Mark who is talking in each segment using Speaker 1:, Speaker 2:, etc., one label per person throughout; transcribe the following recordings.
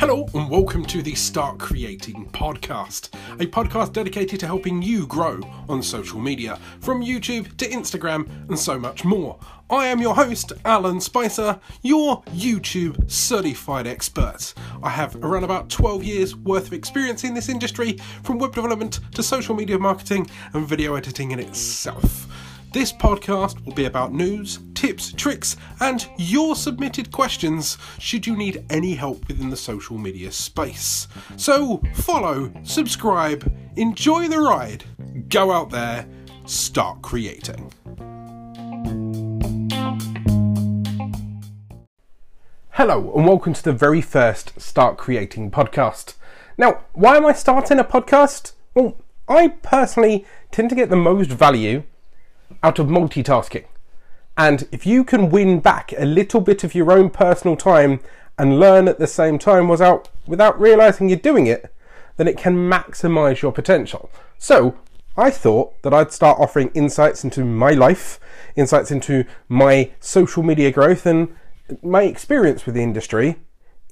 Speaker 1: Hello, and welcome to the Start Creating podcast, a podcast dedicated to helping you grow on social media, from YouTube to Instagram and so much more. I am your host, Alan Spicer, your YouTube certified expert. I have around about 12 years worth of experience in this industry, from web development to social media marketing and video editing in itself. This podcast will be about news, tips, tricks, and your submitted questions should you need any help within the social media space. So, follow, subscribe, enjoy the ride, go out there, start creating. Hello, and welcome to the very first Start Creating podcast. Now, why am I starting a podcast? Well, I personally tend to get the most value out of multitasking. And if you can win back a little bit of your own personal time and learn at the same time without, without realizing you're doing it, then it can maximize your potential. So I thought that I'd start offering insights into my life, insights into my social media growth, and my experience with the industry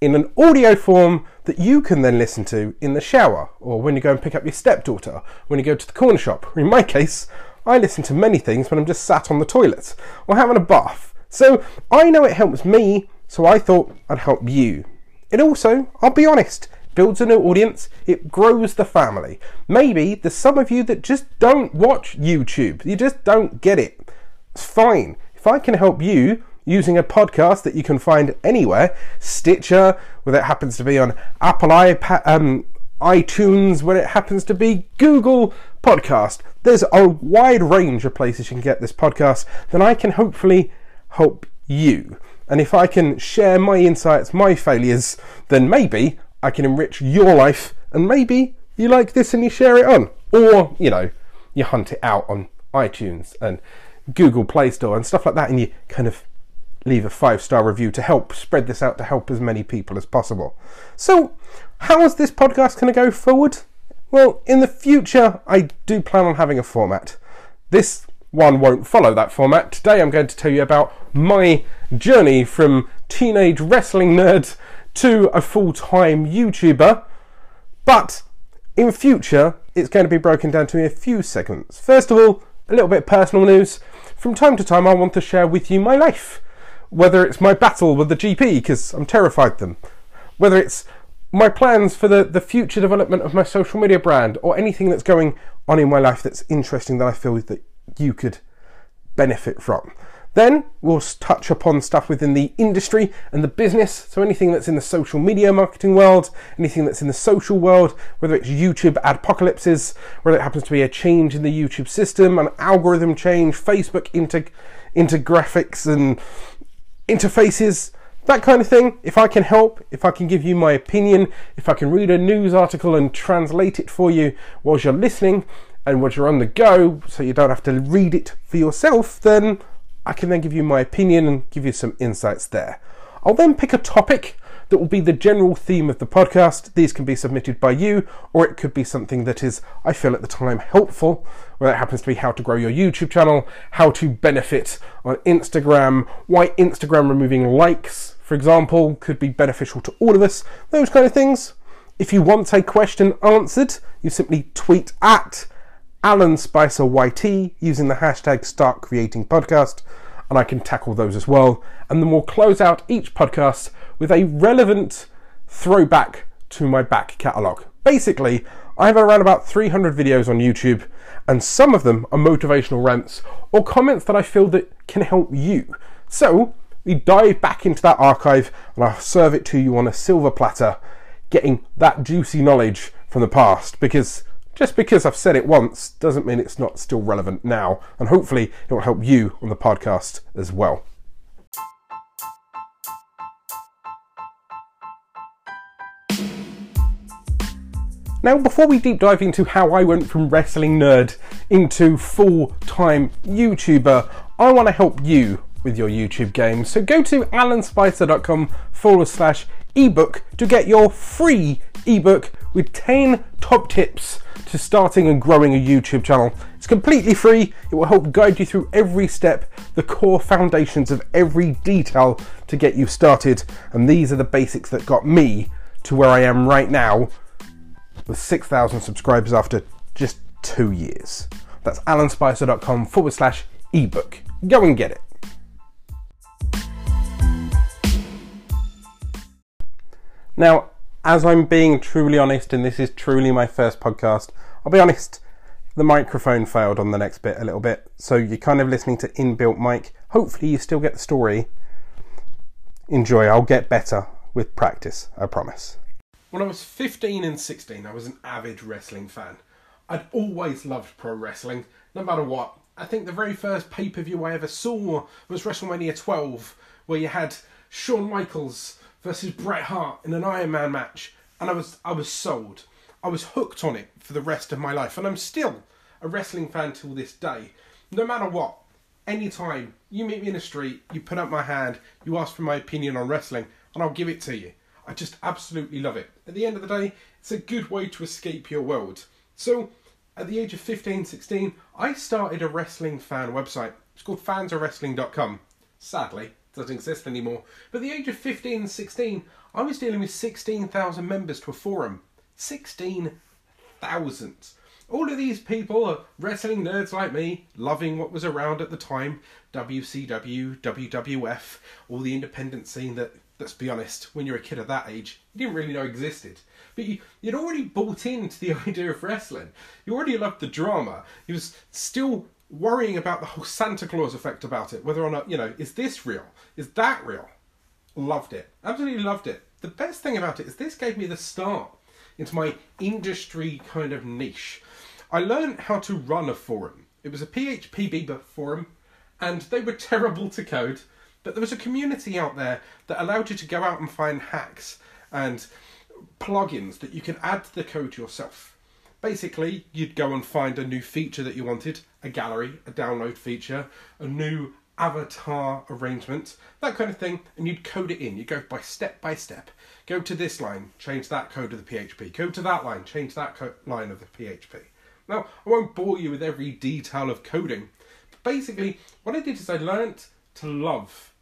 Speaker 1: in an audio form that you can then listen to in the shower or when you go and pick up your stepdaughter, when you go to the corner shop, or in my case, I listen to many things when I'm just sat on the toilet or having a bath. So I know it helps me, so I thought I'd help you. It also, I'll be honest, builds a new audience, it grows the family. Maybe there's some of you that just don't watch YouTube, you just don't get it. It's fine. If I can help you using a podcast that you can find anywhere, Stitcher, whether it happens to be on Apple iPad, um, iTunes, whether it happens to be Google Podcast. There's a wide range of places you can get this podcast, then I can hopefully help you. And if I can share my insights, my failures, then maybe I can enrich your life and maybe you like this and you share it on. Or, you know, you hunt it out on iTunes and Google Play Store and stuff like that and you kind of leave a five star review to help spread this out to help as many people as possible. So, how is this podcast going to go forward? Well, in the future, I do plan on having a format. This one won't follow that format. Today, I'm going to tell you about my journey from teenage wrestling nerd to a full time YouTuber. But in future, it's going to be broken down to a few segments. First of all, a little bit personal news. From time to time, I want to share with you my life whether it's my battle with the GP because I'm terrified them, whether it's my plans for the, the future development of my social media brand or anything that's going on in my life that's interesting that I feel that you could benefit from. Then we'll touch upon stuff within the industry and the business. So anything that's in the social media marketing world, anything that's in the social world, whether it's YouTube adpocalypses, whether it happens to be a change in the YouTube system, an algorithm change, Facebook into into graphics and interfaces, that kind of thing. If I can help, if I can give you my opinion, if I can read a news article and translate it for you whilst you're listening and whilst you're on the go, so you don't have to read it for yourself, then I can then give you my opinion and give you some insights there. I'll then pick a topic that will be the general theme of the podcast. These can be submitted by you, or it could be something that is, I feel at the time, helpful, whether it happens to be how to grow your YouTube channel, how to benefit on Instagram, why Instagram removing likes, for example, could be beneficial to all of us, those kind of things. If you want a question answered, you simply tweet at Alan Spicer YT using the hashtag Start Creating Podcast, and I can tackle those as well. And then we'll close out each podcast with a relevant throwback to my back catalogue. Basically, I have around about 300 videos on YouTube, and some of them are motivational rants or comments that I feel that can help you. So, we dive back into that archive and I'll serve it to you on a silver platter, getting that juicy knowledge from the past because just because I've said it once doesn't mean it's not still relevant now, and hopefully it will help you on the podcast as well. Now, before we deep dive into how I went from wrestling nerd into full time YouTuber, I want to help you with your YouTube game. So go to alanspicer.com forward slash ebook to get your free ebook with 10 top tips to starting and growing a YouTube channel. It's completely free. It will help guide you through every step, the core foundations of every detail to get you started. And these are the basics that got me to where I am right now with 6,000 subscribers after just two years. That's alanspicer.com forward slash ebook. Go and get it. Now, as I'm being truly honest, and this is truly my first podcast, I'll be honest, the microphone failed on the next bit a little bit. So you're kind of listening to inbuilt mic. Hopefully, you still get the story. Enjoy, I'll get better with practice, I promise. When I was 15 and 16, I was an avid wrestling fan. I'd always loved pro wrestling, no matter what. I think the very first pay per view I ever saw was WrestleMania 12, where you had Shawn Michaels versus Bret Hart in an Iron Man match, and I was I was sold. I was hooked on it for the rest of my life, and I'm still a wrestling fan till this day. No matter what, anytime you meet me in the street, you put up my hand, you ask for my opinion on wrestling, and I'll give it to you. I just absolutely love it. At the end of the day, it's a good way to escape your world. So, at the age of 15, 16, I started a wrestling fan website. It's called fansofwrestling.com. Sadly, doesn't exist anymore. But at the age of 15 and 16, I was dealing with 16,000 members to a forum. 16,000. All of these people are wrestling nerds like me, loving what was around at the time WCW, WWF, all the independent scene that, let's be honest, when you're a kid of that age, you didn't really know existed. But you, would already bought into the idea of wrestling. You already loved the drama. You was still worrying about the whole Santa Claus effect about it, whether or not, you know, is this real? Is that real? Loved it. Absolutely loved it. The best thing about it is this gave me the start into my industry kind of niche. I learned how to run a forum. It was a PHP forum, and they were terrible to code, but there was a community out there that allowed you to go out and find hacks and plugins that you can add to the code yourself. Basically, you'd go and find a new feature that you wanted, a gallery, a download feature, a new avatar arrangement, that kind of thing, and you'd code it in. You go by step by step. Go to this line, change that code of the PHP. Go to that line, change that line of the PHP. Now, I won't bore you with every detail of coding, but basically, what I did is I learnt to love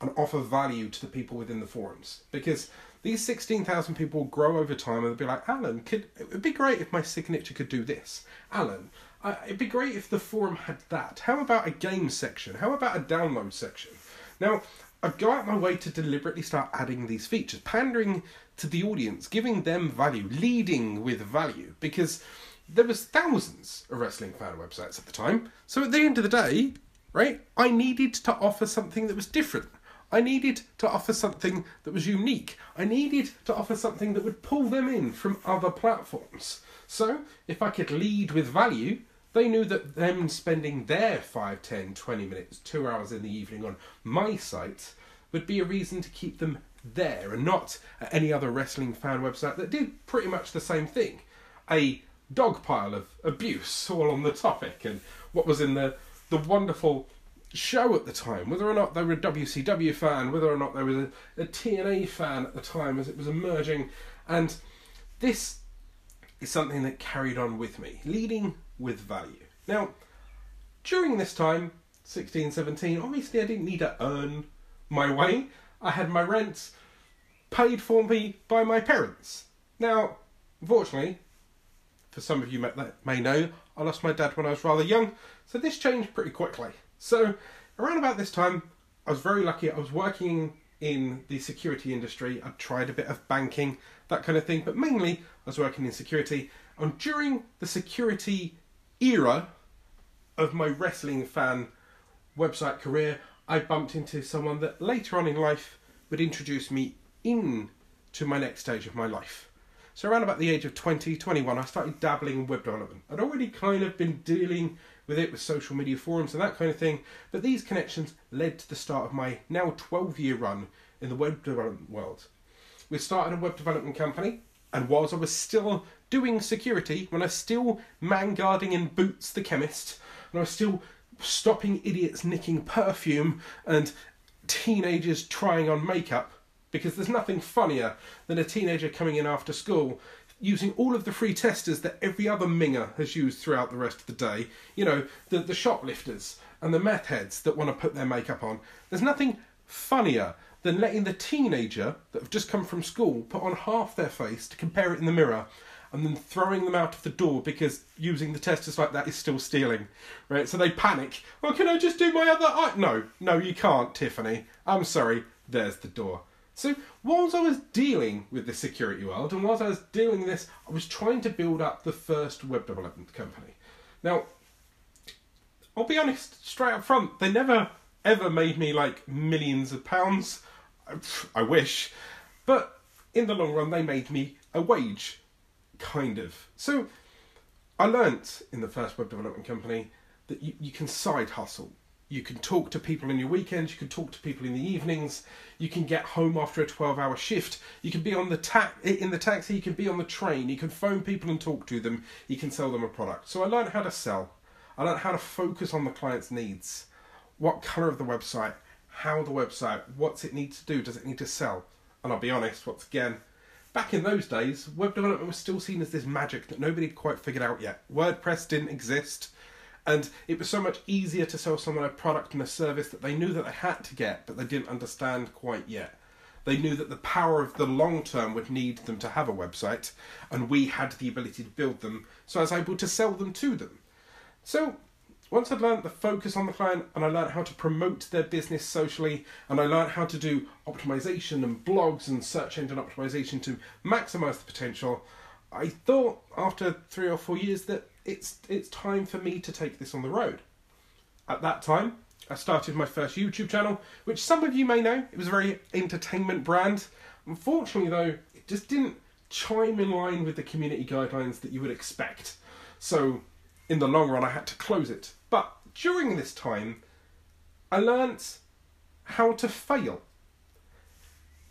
Speaker 1: and offer value to the people within the forums because these 16,000 people will grow over time and they'll be like, Alan, could, it would be great if my signature could do this. Alan, uh, it'd be great if the forum had that. How about a game section? How about a download section? Now, I go out my way to deliberately start adding these features, pandering to the audience, giving them value, leading with value, because there was thousands of wrestling fan websites at the time. So at the end of the day, right, I needed to offer something that was different. I needed to offer something that was unique. I needed to offer something that would pull them in from other platforms. So, if I could lead with value, they knew that them spending their 5, 10, 20 minutes, two hours in the evening on my site would be a reason to keep them there and not at any other wrestling fan website that did pretty much the same thing. A dog pile of abuse all on the topic and what was in the, the wonderful show at the time, whether or not they were a WCW fan, whether or not they were a, a TNA fan at the time as it was emerging. And this is something that carried on with me, leading with value. Now, during this time, 16, 17, obviously I didn't need to earn my way. I had my rent paid for me by my parents. Now, unfortunately, for some of you that may know, I lost my dad when I was rather young, so this changed pretty quickly. So, around about this time, I was very lucky. I was working in the security industry. I'd tried a bit of banking, that kind of thing, but mainly I was working in security. And during the security era of my wrestling fan website career, I bumped into someone that later on in life would introduce me in to my next stage of my life. So around about the age of 20, 21, I started dabbling in web development. I'd already kind of been dealing with it with social media forums and that kind of thing, but these connections led to the start of my now 12 year run in the web development world. We started a web development company, and whilst I was still doing security, when I was still man guarding in Boots the chemist, and I was still stopping idiots nicking perfume and teenagers trying on makeup, because there's nothing funnier than a teenager coming in after school, using all of the free testers that every other minger has used throughout the rest of the day. You know, the, the shoplifters and the meth heads that want to put their makeup on. There's nothing funnier than letting the teenager that have just come from school put on half their face to compare it in the mirror and then throwing them out of the door because using the testers like that is still stealing, right? So they panic. Well, can I just do my other eye? No, no, you can't, Tiffany. I'm sorry. There's the door. So whilst I was dealing with the security world and whilst I was doing this, I was trying to build up the first web development company. Now, I'll be honest, straight up front, they never ever made me like millions of pounds. I wish. But in the long run, they made me a wage, kind of. So I learnt in the first web development company that you, you can side hustle. You can talk to people in your weekends, you can talk to people in the evenings, you can get home after a 12 hour shift, you can be on the ta- in the taxi, you can be on the train, you can phone people and talk to them, you can sell them a product. So I learned how to sell. I learned how to focus on the client's needs. What colour of the website, how the website, what's it need to do, does it need to sell? And I'll be honest, once again, back in those days, web development was still seen as this magic that nobody had quite figured out yet. WordPress didn't exist, and it was so much easier to sell someone a product and a service that they knew that they had to get, but they didn't understand quite yet. They knew that the power of the long term would need them to have a website, and we had the ability to build them, so I was able to sell them to them. So once I'd learned the focus on the client and I learned how to promote their business socially and I learned how to do optimization and blogs and search engine optimization to maximize the potential, I thought after three or four years that it's it's time for me to take this on the road. At that time, I started my first YouTube channel, which some of you may know. It was a very entertainment brand. Unfortunately, though, it just didn't chime in line with the community guidelines that you would expect. So in the long run, I had to close it. But during this time, I learnt how to fail.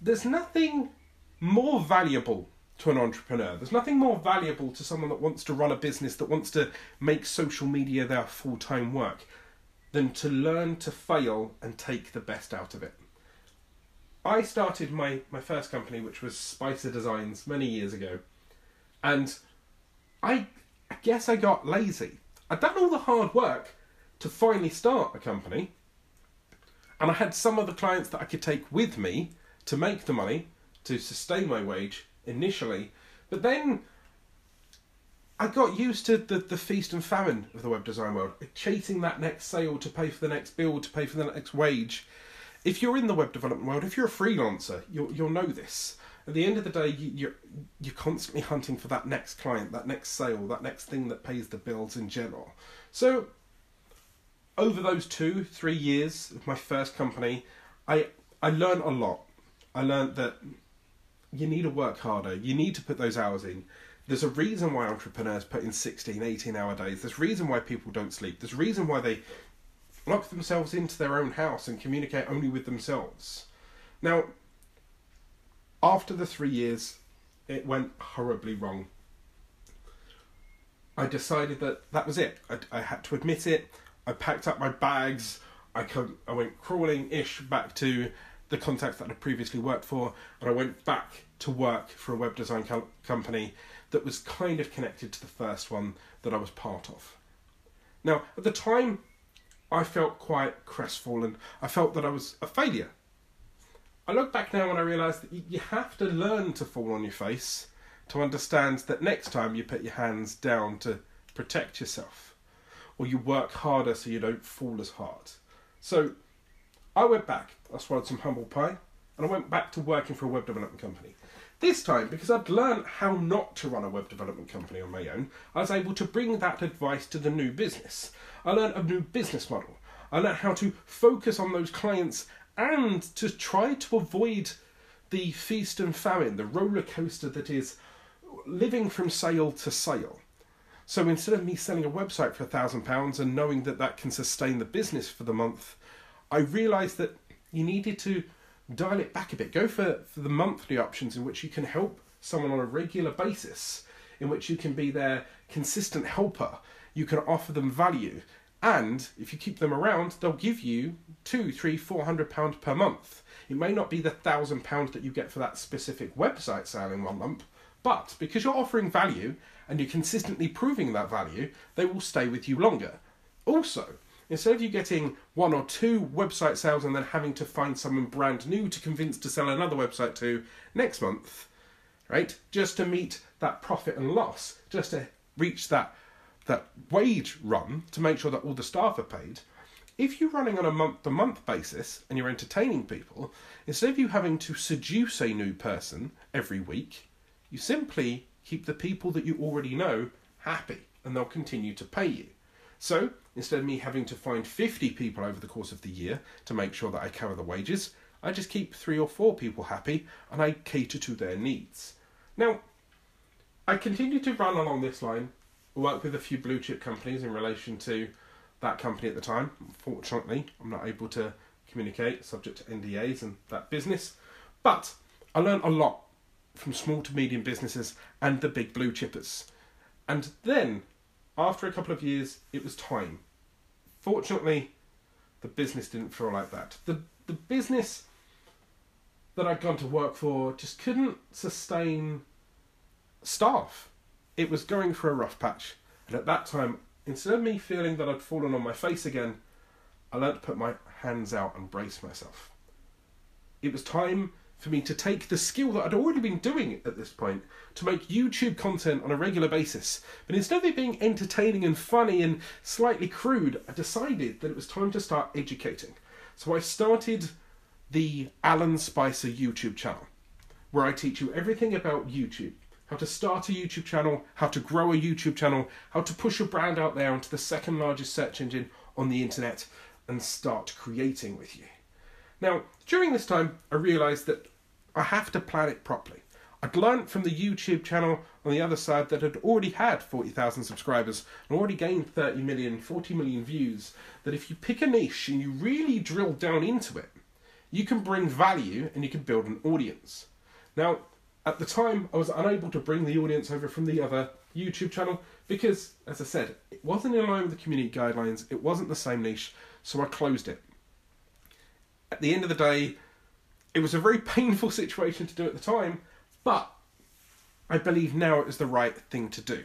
Speaker 1: There's nothing more valuable to an entrepreneur. There's nothing more valuable to someone that wants to run a business, that wants to make social media their full time work, than to learn to fail and take the best out of it. I started my, my first company, which was Spicer Designs, many years ago, and I I guess I got lazy. I'd done all the hard work to finally start a company, and I had some of the clients that I could take with me to make the money to sustain my wage initially, but then I got used to the, the feast and famine of the web design world, chasing that next sale to pay for the next bill, to pay for the next wage. If you're in the web development world, if you're a freelancer, you'll, you'll know this at the end of the day, you, you're you're constantly hunting for that next client, that next sale, that next thing that pays the bills in general. So, over those two, three years of my first company, I I learned a lot. I learned that you need to work harder. You need to put those hours in. There's a reason why entrepreneurs put in 16, 18 hour days. There's a reason why people don't sleep. There's a reason why they lock themselves into their own house and communicate only with themselves. Now, after the three years, it went horribly wrong. I decided that that was it. I, I had to admit it. I packed up my bags. I, come, I went crawling ish back to the contacts that I'd previously worked for, and I went back to work for a web design co- company that was kind of connected to the first one that I was part of. Now, at the time, I felt quite crestfallen. I felt that I was a failure. Look back now and I realise that you have to learn to fall on your face to understand that next time you put your hands down to protect yourself, or you work harder so you don't fall as hard. So I went back, I swallowed some humble pie, and I went back to working for a web development company. This time, because I'd learned how not to run a web development company on my own, I was able to bring that advice to the new business. I learned a new business model. I learned how to focus on those clients and to try to avoid the feast and famine, the roller coaster that is living from sale to sale. So instead of me selling a website for a thousand pounds and knowing that that can sustain the business for the month, I realised that you needed to dial it back a bit. Go for, for the monthly options in which you can help someone on a regular basis, in which you can be their consistent helper. You can offer them value and if you keep them around, they'll give you two, three, four hundred pounds per month. It may not be the thousand pounds that you get for that specific website sale in one lump, But because you're offering value and you're consistently proving that value, they will stay with you longer. Also, instead of you getting one or two website sales and then having to find someone brand new to convince to sell another website to next month, right? Just to meet that profit and loss, just to reach that that wage run to make sure that all the staff are paid. If you're running on a month to month basis and you're entertaining people, instead of you having to seduce a new person every week, you simply keep the people that you already know happy and they'll continue to pay you. So instead of me having to find 50 people over the course of the year to make sure that I cover the wages, I just keep three or four people happy and I cater to their needs. Now, I continue to run along this line, work with a few blue chip companies in relation to that company at the time. Unfortunately, I'm not able to communicate, subject to NDAs and that business. But I learned a lot from small to medium businesses and the big blue chippers. And then, after a couple of years, it was time. Fortunately, the business didn't feel like that. The, the business that I'd gone to work for just couldn't sustain staff. It was going for a rough patch. And at that time, instead of me feeling that I'd fallen on my face again, I learned to put my hands out and brace myself. It was time for me to take the skill that I'd already been doing at this point to make YouTube content on a regular basis. But instead of it being entertaining and funny and slightly crude, I decided that it was time to start educating. So I started the Alan Spicer YouTube channel, where I teach you everything about YouTube how to start a YouTube channel, how to grow a YouTube channel, how to push your brand out there onto the second largest search engine on the internet and start creating with you. Now, during this time, I realised that I have to plan it properly. I'd learned from the YouTube channel on the other side that had already had 40,000 subscribers and already gained 30 million, 40 million views, that if you pick a niche and you really drill down into it, you can bring value and you can build an audience. Now, at the time, I was unable to bring the audience over from the other YouTube channel because, as I said, it wasn't in line with the community guidelines, it wasn't the same niche, so I closed it. At the end of the day, it was a very painful situation to do at the time, but I believe now it is the right thing to do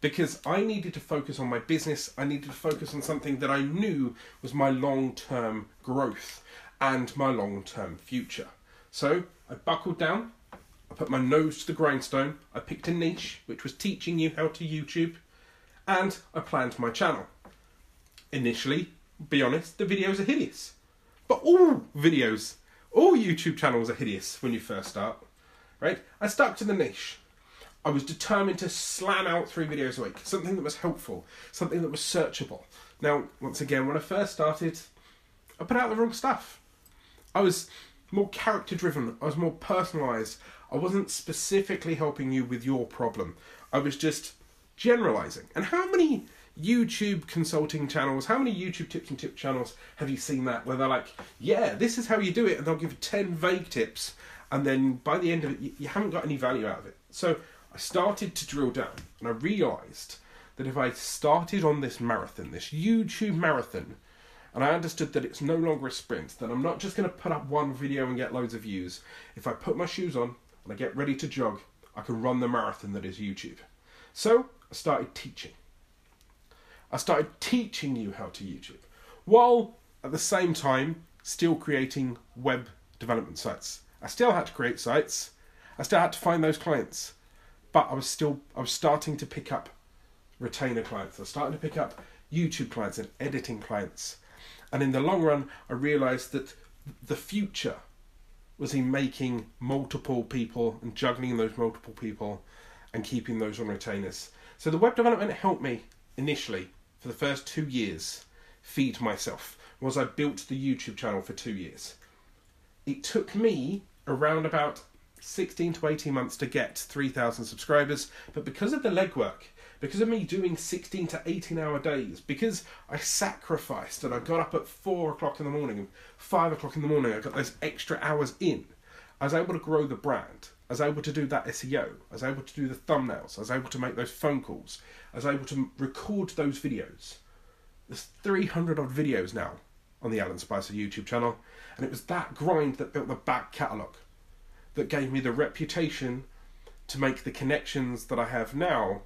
Speaker 1: because I needed to focus on my business. I needed to focus on something that I knew was my long term growth and my long term future. So I buckled down, I put my nose to the grindstone, I picked a niche, which was teaching you how to YouTube, and I planned my channel. Initially, be honest, the videos are hideous. But all videos, all YouTube channels are hideous when you first start, right? I stuck to the niche. I was determined to slam out three videos a week, something that was helpful, something that was searchable. Now, once again, when I first started, I put out the wrong stuff. I was more character driven, I was more personalised, I wasn't specifically helping you with your problem. I was just generalizing. And how many YouTube consulting channels, how many YouTube tips and tip channels have you seen that where they're like, yeah, this is how you do it, and they'll give 10 vague tips, and then by the end of it, you, you haven't got any value out of it. So I started to drill down, and I realized that if I started on this marathon, this YouTube marathon, and I understood that it's no longer a sprint, that I'm not just going to put up one video and get loads of views. If I put my shoes on, and I get ready to jog, I can run the marathon that is YouTube. So I started teaching. I started teaching you how to YouTube, while at the same time still creating web development sites. I still had to create sites. I still had to find those clients, but I was still I was starting to pick up retainer clients. I was starting to pick up YouTube clients and editing clients. And in the long run, I realized that the future was he making multiple people and juggling those multiple people and keeping those on retainers. So the web development helped me initially for the first two years feed myself was I built the YouTube channel for two years. It took me around about 16 to 18 months to get 3,000 subscribers, but because of the legwork, because of me doing 16 to 18 hour days, because I sacrificed and I got up at 4 o'clock in the morning and 5 o'clock in the morning, I got those extra hours in, I was able to grow the brand. I was able to do that SEO. I was able to do the thumbnails. I was able to make those phone calls. I was able to record those videos. There's 300 odd videos now on the Alan Spicer YouTube channel, and it was that grind that built the back catalogue that gave me the reputation to make the connections that I have now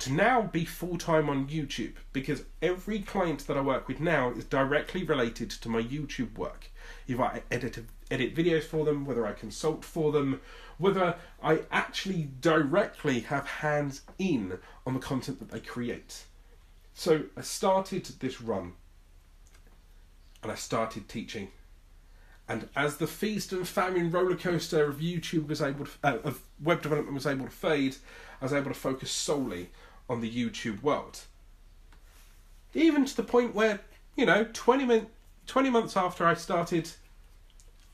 Speaker 1: to now be full time on YouTube because every client that I work with now is directly related to my YouTube work. If I edit edit videos for them, whether I consult for them, whether I actually directly have hands in on the content that they create. So I started this run and I started teaching. And as the feast and famine roller coaster of YouTube was able to, uh, of web development was able to fade, I was able to focus solely on the YouTube world. Even to the point where, you know, 20, min- 20 months after I started,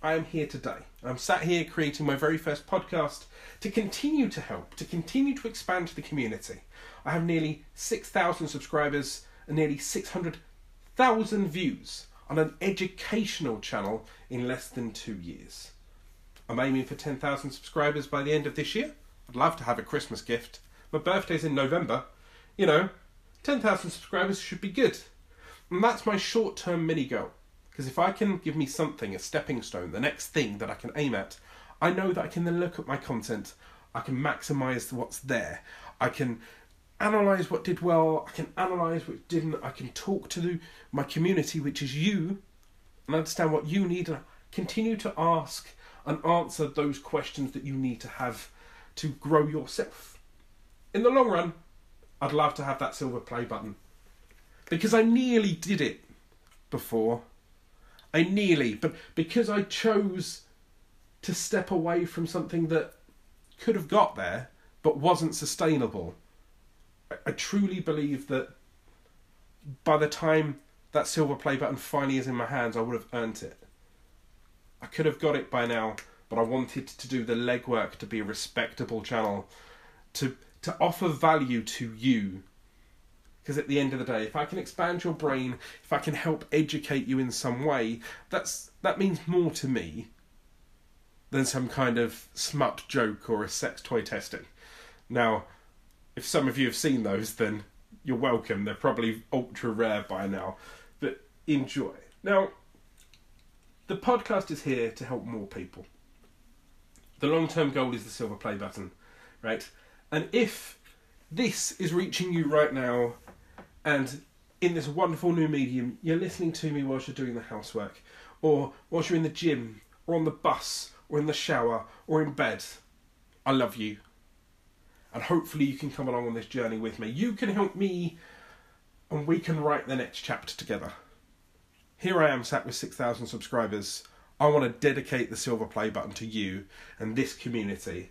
Speaker 1: I am here today. I'm sat here creating my very first podcast to continue to help, to continue to expand the community. I have nearly 6,000 subscribers and nearly 600,000 views on an educational channel in less than two years. I'm aiming for 10,000 subscribers by the end of this year. I'd love to have a Christmas gift. My birthday's in November. You know, 10,000 subscribers should be good. And that's my short term mini goal. Because if I can give me something, a stepping stone, the next thing that I can aim at, I know that I can then look at my content, I can maximize what's there, I can analyze what did well, I can analyze what didn't, I can talk to my community, which is you, and understand what you need, and continue to ask and answer those questions that you need to have to grow yourself. In the long run, I'd love to have that silver play button because I nearly did it before. I nearly, but because I chose to step away from something that could have got there but wasn't sustainable I truly believe that by the time that silver play button finally is in my hands, I would have earned it. I could have got it by now, but I wanted to do the legwork to be a respectable channel, to to offer value to you. Because at the end of the day, if I can expand your brain, if I can help educate you in some way, that's that means more to me than some kind of smut joke or a sex toy testing. Now, if some of you have seen those, then you're welcome. They're probably ultra rare by now, but enjoy. Now, the podcast is here to help more people. The long term goal is the silver play button, right? And if this is reaching you right now, and in this wonderful new medium, you're listening to me whilst you're doing the housework, or whilst you're in the gym, or on the bus, or in the shower, or in bed, I love you and hopefully you can come along on this journey with me. You can help me, and we can write the next chapter together. Here I am sat with 6,000 subscribers. I want to dedicate the silver play button to you and this community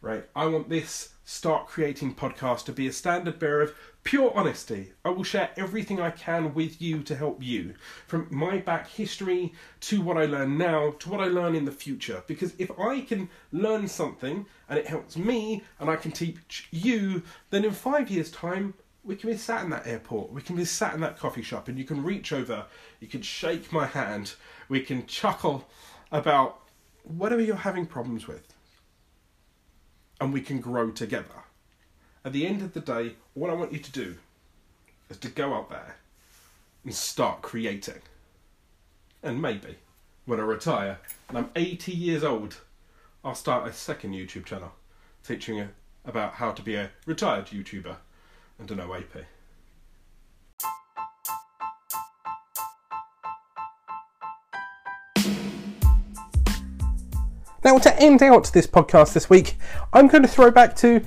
Speaker 1: right? I want this Start Creating podcast to be a standard bearer of pure honesty. I will share everything I can with you to help you, from my back history to what I learn now to what I learn in the future. Because if I can learn something and it helps me and I can teach you, then in five years' time, we can be sat in that airport, we can be sat in that coffee shop, and you can reach over, you can shake my hand, we can chuckle about whatever you're having problems with and we can grow together. At the end of the day, what I want you to do is to go out there and start creating. And maybe when I retire and I'm 80 years old, I'll start a second YouTube channel teaching about how to be a retired YouTuber and an OAP. Now, to end out this podcast this week, I'm going to throw back to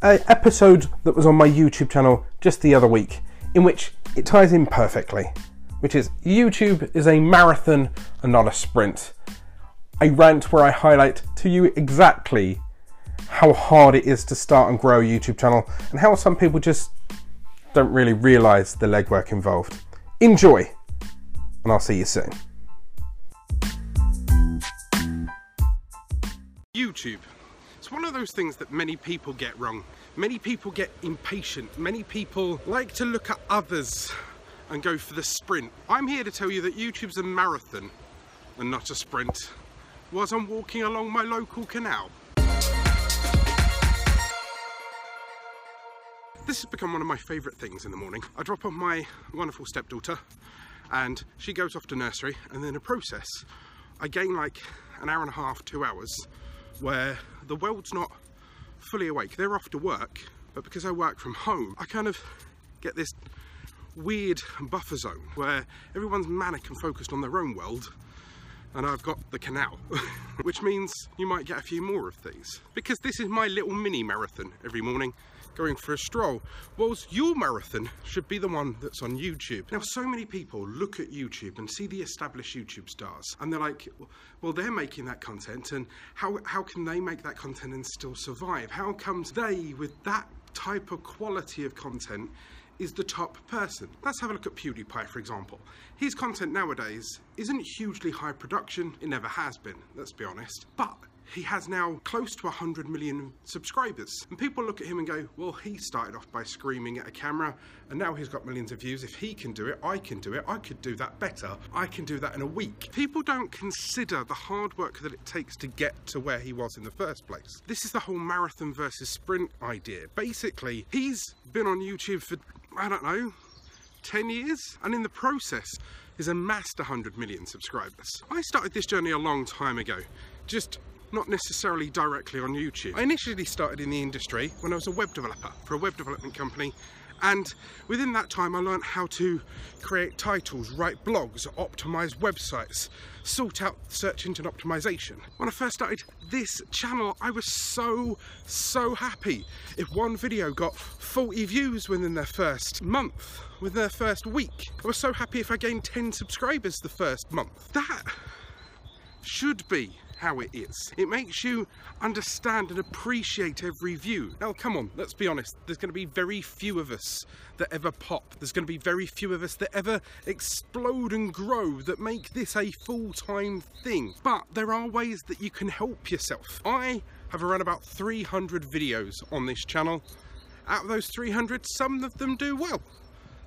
Speaker 1: an episode that was on my YouTube channel just the other week, in which it ties in perfectly, which is YouTube is a marathon and not a sprint. A rant where I highlight to you exactly how hard it is to start and grow a YouTube channel and how some people just don't really realize the legwork involved. Enjoy, and I'll see you soon. YouTube. It's one of those things that many people get wrong. Many people get impatient. Many people like to look at others and go for the sprint. I'm here to tell you that YouTube's a marathon and not a sprint. Whilst I'm walking along my local canal. This has become one of my favourite things in the morning. I drop off my wonderful stepdaughter and she goes off to nursery and in a process I gain like an hour and a half, two hours where the world's not fully awake. They're off to work, but because I work from home, I kind of get this weird buffer zone where everyone's manic and focused on their own world and I've got the canal, which means you might get a few more of these. Because this is my little mini marathon every morning, going for a stroll, whilst your marathon should be the one that's on YouTube. Now, so many people look at YouTube and see the established YouTube stars, and they're like, well, they're making that content, and how, how can they make that content and still survive? How comes they, with that type of quality of content, is the top person. Let's have a look at PewDiePie, for example. His content nowadays isn't hugely high production, it never has been, let's be honest, but he has now close to 100 million subscribers. And people look at him and go, well, he started off by screaming at a camera and now he's got millions of views. If he can do it, I can do it. I could do that better. I can do that in a week. People don't consider the hard work that it takes to get to where he was in the first place. This is the whole marathon versus sprint idea. Basically, he's been on YouTube for I don't know, 10 years, and in the process has amassed 100 million subscribers. I started this journey a long time ago, just not necessarily directly on YouTube. I initially started in the industry when I was a web developer for a web development company and within that time, I learned how to create titles, write blogs, optimize websites, sort out search engine optimization. When I first started this channel, I was so, so happy if one video got 40 views within their first month, within their first week. I was so happy if I gained 10 subscribers the first month. That should be how it is. It makes you understand and appreciate every view. Now, come on, let's be honest. There's going to be very few of us that ever pop. There's going to be very few of us that ever explode and grow that make this a full-time thing. But there are ways that you can help yourself. I have around about 300 videos on this channel. Out of those 300, some of them do well.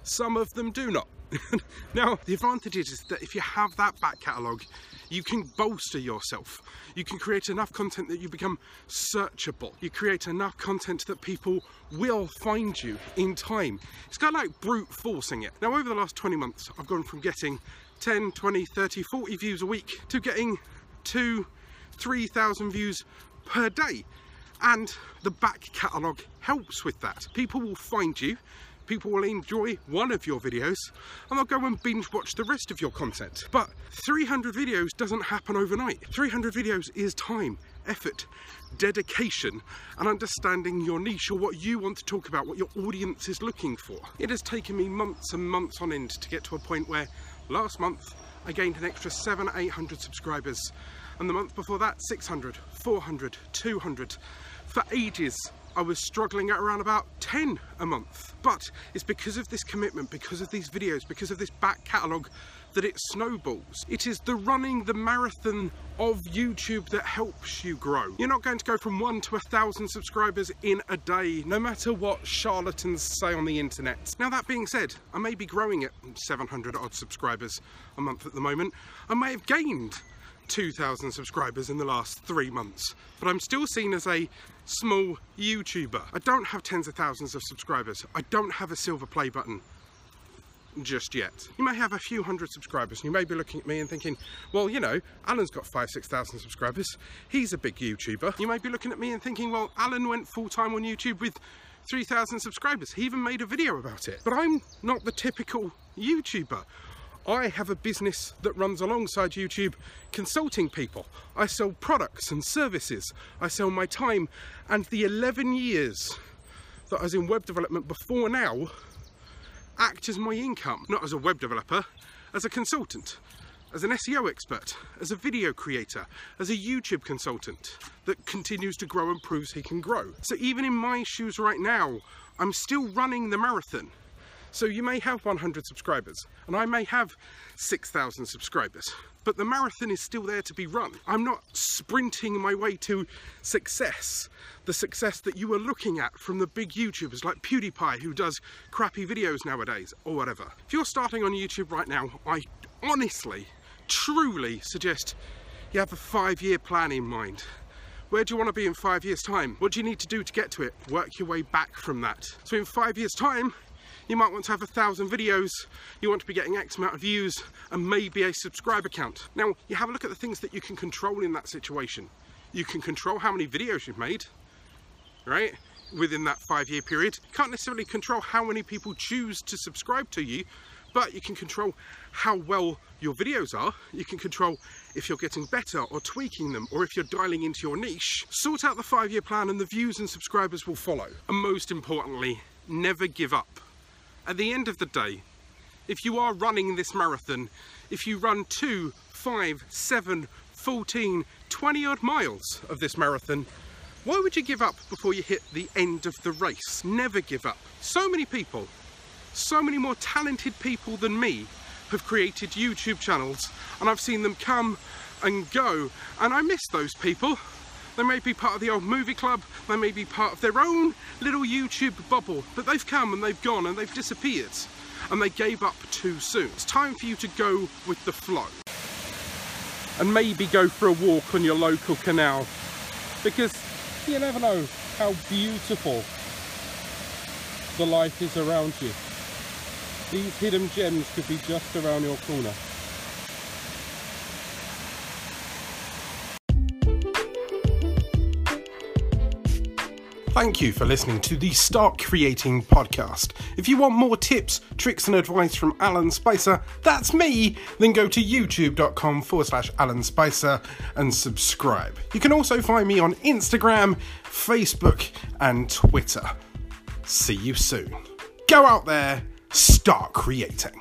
Speaker 1: Some of them do not. now, the advantage is that if you have that back catalogue, you can bolster yourself. You can create enough content that you become searchable. You create enough content that people will find you in time. It's kind of like brute forcing it. Now, over the last 20 months, I've gone from getting 10, 20, 30, 40 views a week to getting two, 3,000 views per day. And the back catalogue helps with that. People will find you, people will enjoy one of your videos and they'll go and binge watch the rest of your content. But 300 videos doesn't happen overnight. 300 videos is time, effort, dedication, and understanding your niche or what you want to talk about, what your audience is looking for. It has taken me months and months on end to get to a point where last month I gained an extra seven, 800 subscribers. And the month before that, 600, 400, 200. For ages, I was struggling at around about 10 a month. But it's because of this commitment, because of these videos, because of this back catalogue that it snowballs. It is the running the marathon of YouTube that helps you grow. You're not going to go from one to a thousand subscribers in a day, no matter what charlatans say on the internet. Now that being said, I may be growing at 700 odd subscribers a month at the moment. I may have gained 2,000 subscribers in the last three months, but I'm still seen as a small YouTuber. I don't have tens of thousands of subscribers. I don't have a silver play button just yet. You may have a few hundred subscribers and you may be looking at me and thinking, well, you know, Alan's got five, 6,000 subscribers. He's a big YouTuber. You may be looking at me and thinking, well, Alan went full time on YouTube with 3,000 subscribers. He even made a video about it. But I'm not the typical YouTuber. I have a business that runs alongside YouTube consulting people. I sell products and services. I sell my time and the 11 years that I was in web development before now act as my income, not as a web developer, as a consultant, as an SEO expert, as a video creator, as a YouTube consultant that continues to grow and proves he can grow. So even in my shoes right now, I'm still running the marathon. So you may have 100 subscribers and I may have 6,000 subscribers, but the marathon is still there to be run. I'm not sprinting my way to success, the success that you are looking at from the big YouTubers like PewDiePie who does crappy videos nowadays or whatever. If you're starting on YouTube right now, I honestly, truly suggest you have a five year plan in mind. Where do you want to be in five years time? What do you need to do to get to it? Work your way back from that. So in five years time, you might want to have a thousand videos, you want to be getting X amount of views and maybe a subscriber count. Now, you have a look at the things that you can control in that situation. You can control how many videos you've made. right? Within that five year period. You can't necessarily control how many people choose to subscribe to you, but you can control how well your videos are. You can control if you're getting better or tweaking them, or if you're dialing into your niche. Sort out the five year plan and the views and subscribers will follow. And most importantly, never give up. At the end of the day, if you are running this marathon, if you run two, five, seven, 14, 20 odd miles of this marathon, why would you give up before you hit the end of the race? Never give up. So many people, so many more talented people than me have created YouTube channels and I've seen them come and go and I miss those people. They may be part of the old movie club, they may be part of their own little YouTube bubble, but they've come and they've gone and they've disappeared and they gave up too soon. It's time for you to go with the flow and maybe go for a walk on your local canal because you never know how beautiful the life is around you. These hidden gems could be just around your corner. Thank you for listening to the Start Creating podcast. If you want more tips, tricks, and advice from Alan Spicer, that's me, then go to youtube.com forward slash Alan Spicer and subscribe. You can also find me on Instagram, Facebook, and Twitter. See you soon. Go out there, start creating.